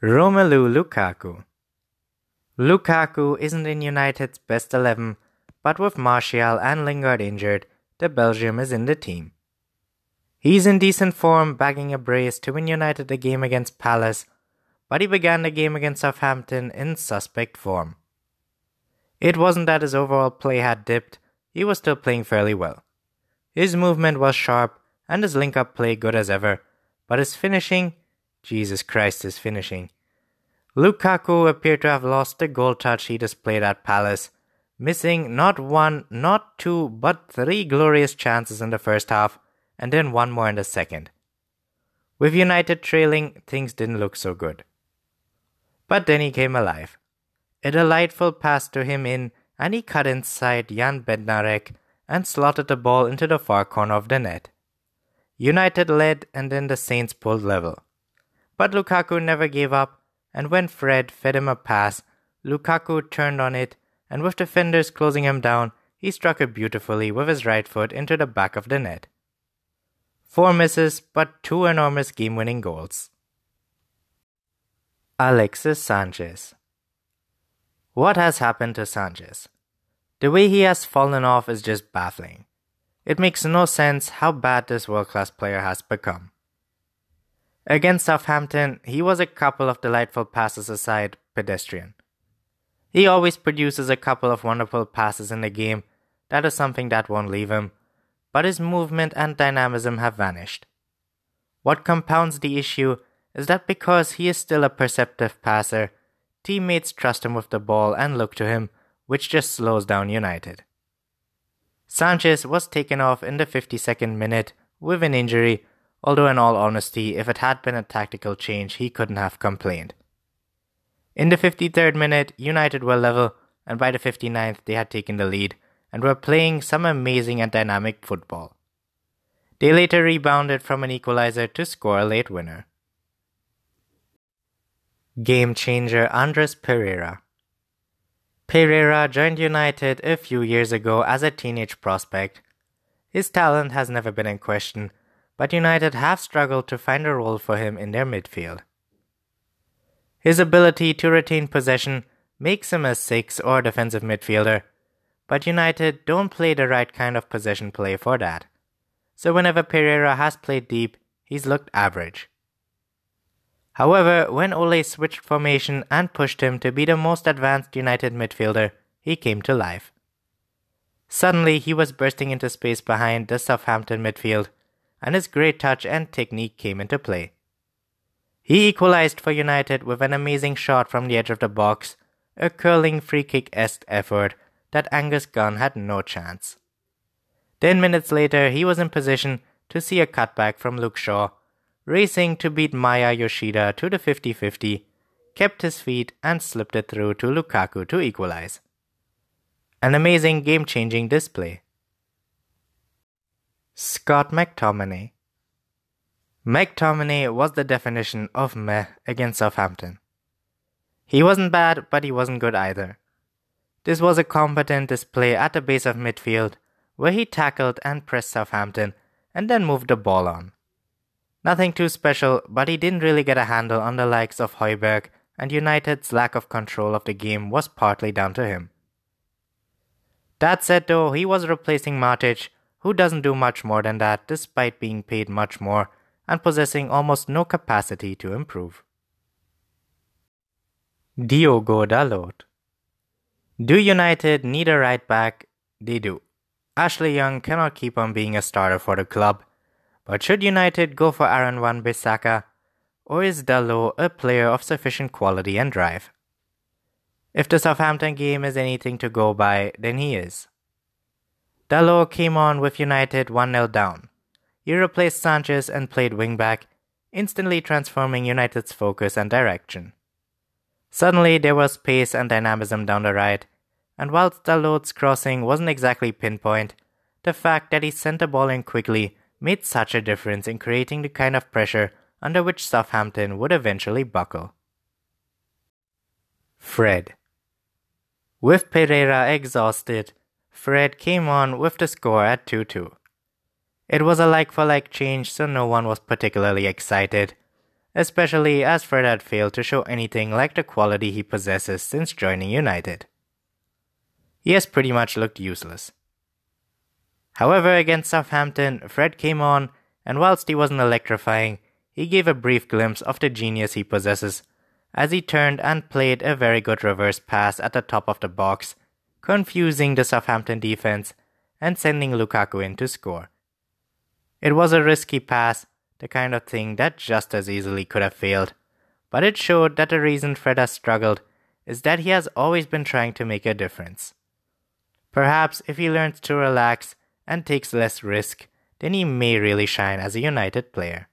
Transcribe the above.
Romelu Lukaku. Lukaku isn't in United's best 11, but with Martial and Lingard injured, the Belgium is in the team. He's in decent form, bagging a brace to win United a game against Palace, but he began the game against Southampton in suspect form. It wasn't that his overall play had dipped, he was still playing fairly well. His movement was sharp and his link up play good as ever, but his finishing, Jesus Christ, is finishing. Lukaku appeared to have lost the goal touch he displayed at Palace, missing not one, not two, but three glorious chances in the first half, and then one more in the second. With United trailing, things didn't look so good. But then he came alive. A delightful pass to him in, and he cut inside Jan Bednarek and slotted the ball into the far corner of the net. United led, and then the Saints pulled level. But Lukaku never gave up, and when Fred fed him a pass, Lukaku turned on it, and with defenders closing him down, he struck it beautifully with his right foot into the back of the net. Four misses, but two enormous game winning goals. Alexis Sanchez what has happened to Sanchez? The way he has fallen off is just baffling. It makes no sense how bad this world class player has become. Against Southampton, he was a couple of delightful passes aside pedestrian. He always produces a couple of wonderful passes in the game, that is something that won't leave him, but his movement and dynamism have vanished. What compounds the issue is that because he is still a perceptive passer, Teammates trust him with the ball and look to him, which just slows down United. Sanchez was taken off in the 52nd minute with an injury, although, in all honesty, if it had been a tactical change, he couldn't have complained. In the 53rd minute, United were level, and by the 59th, they had taken the lead and were playing some amazing and dynamic football. They later rebounded from an equalizer to score a late winner. Game changer Andreas Pereira. Pereira joined United a few years ago as a teenage prospect. His talent has never been in question, but United have struggled to find a role for him in their midfield. His ability to retain possession makes him a six or defensive midfielder, but United don't play the right kind of possession play for that. So whenever Pereira has played deep, he's looked average. However, when Ole switched formation and pushed him to be the most advanced United midfielder, he came to life. Suddenly, he was bursting into space behind the Southampton midfield, and his great touch and technique came into play. He equalized for United with an amazing shot from the edge of the box, a curling free kick esque effort that Angus Gunn had no chance. Ten minutes later, he was in position to see a cutback from Luke Shaw racing to beat Maya Yoshida to the 50 50, kept his feet and slipped it through to Lukaku to equalize. An amazing game changing display. Scott McTominay McTominay was the definition of meh against Southampton. He wasn't bad, but he wasn't good either. This was a competent display at the base of midfield, where he tackled and pressed Southampton and then moved the ball on. Nothing too special, but he didn't really get a handle on the likes of Højbjerg, and United's lack of control of the game was partly down to him. That said, though, he was replacing Matic, who doesn't do much more than that despite being paid much more and possessing almost no capacity to improve. Diogo Dalot Do United need a right back? They do. Ashley Young cannot keep on being a starter for the club, but should United go for Aaron Wan-Bissaka, or is Dalot a player of sufficient quality and drive? If the Southampton game is anything to go by, then he is. Dalot came on with United 1 0 down. He replaced Sanchez and played wingback, instantly transforming United's focus and direction. Suddenly, there was pace and dynamism down the right, and whilst Dalot's crossing wasn't exactly pinpoint, the fact that he sent the ball in quickly made such a difference in creating the kind of pressure under which Southampton would eventually buckle. Fred. With Pereira exhausted, Fred came on with the score at 2 2. It was a like for like change, so no one was particularly excited. especially as Fred had failed to show anything like the quality he possesses since joining United. He has pretty much looked useless. However, against Southampton, Fred came on, and whilst he wasn't electrifying, he gave a brief glimpse of the genius he possesses as he turned and played a very good reverse pass at the top of the box, confusing the Southampton defense and sending Lukaku in to score. It was a risky pass, the kind of thing that just as easily could have failed, but it showed that the reason Fred has struggled is that he has always been trying to make a difference. Perhaps if he learns to relax and takes less risk, then he may really shine as a United player.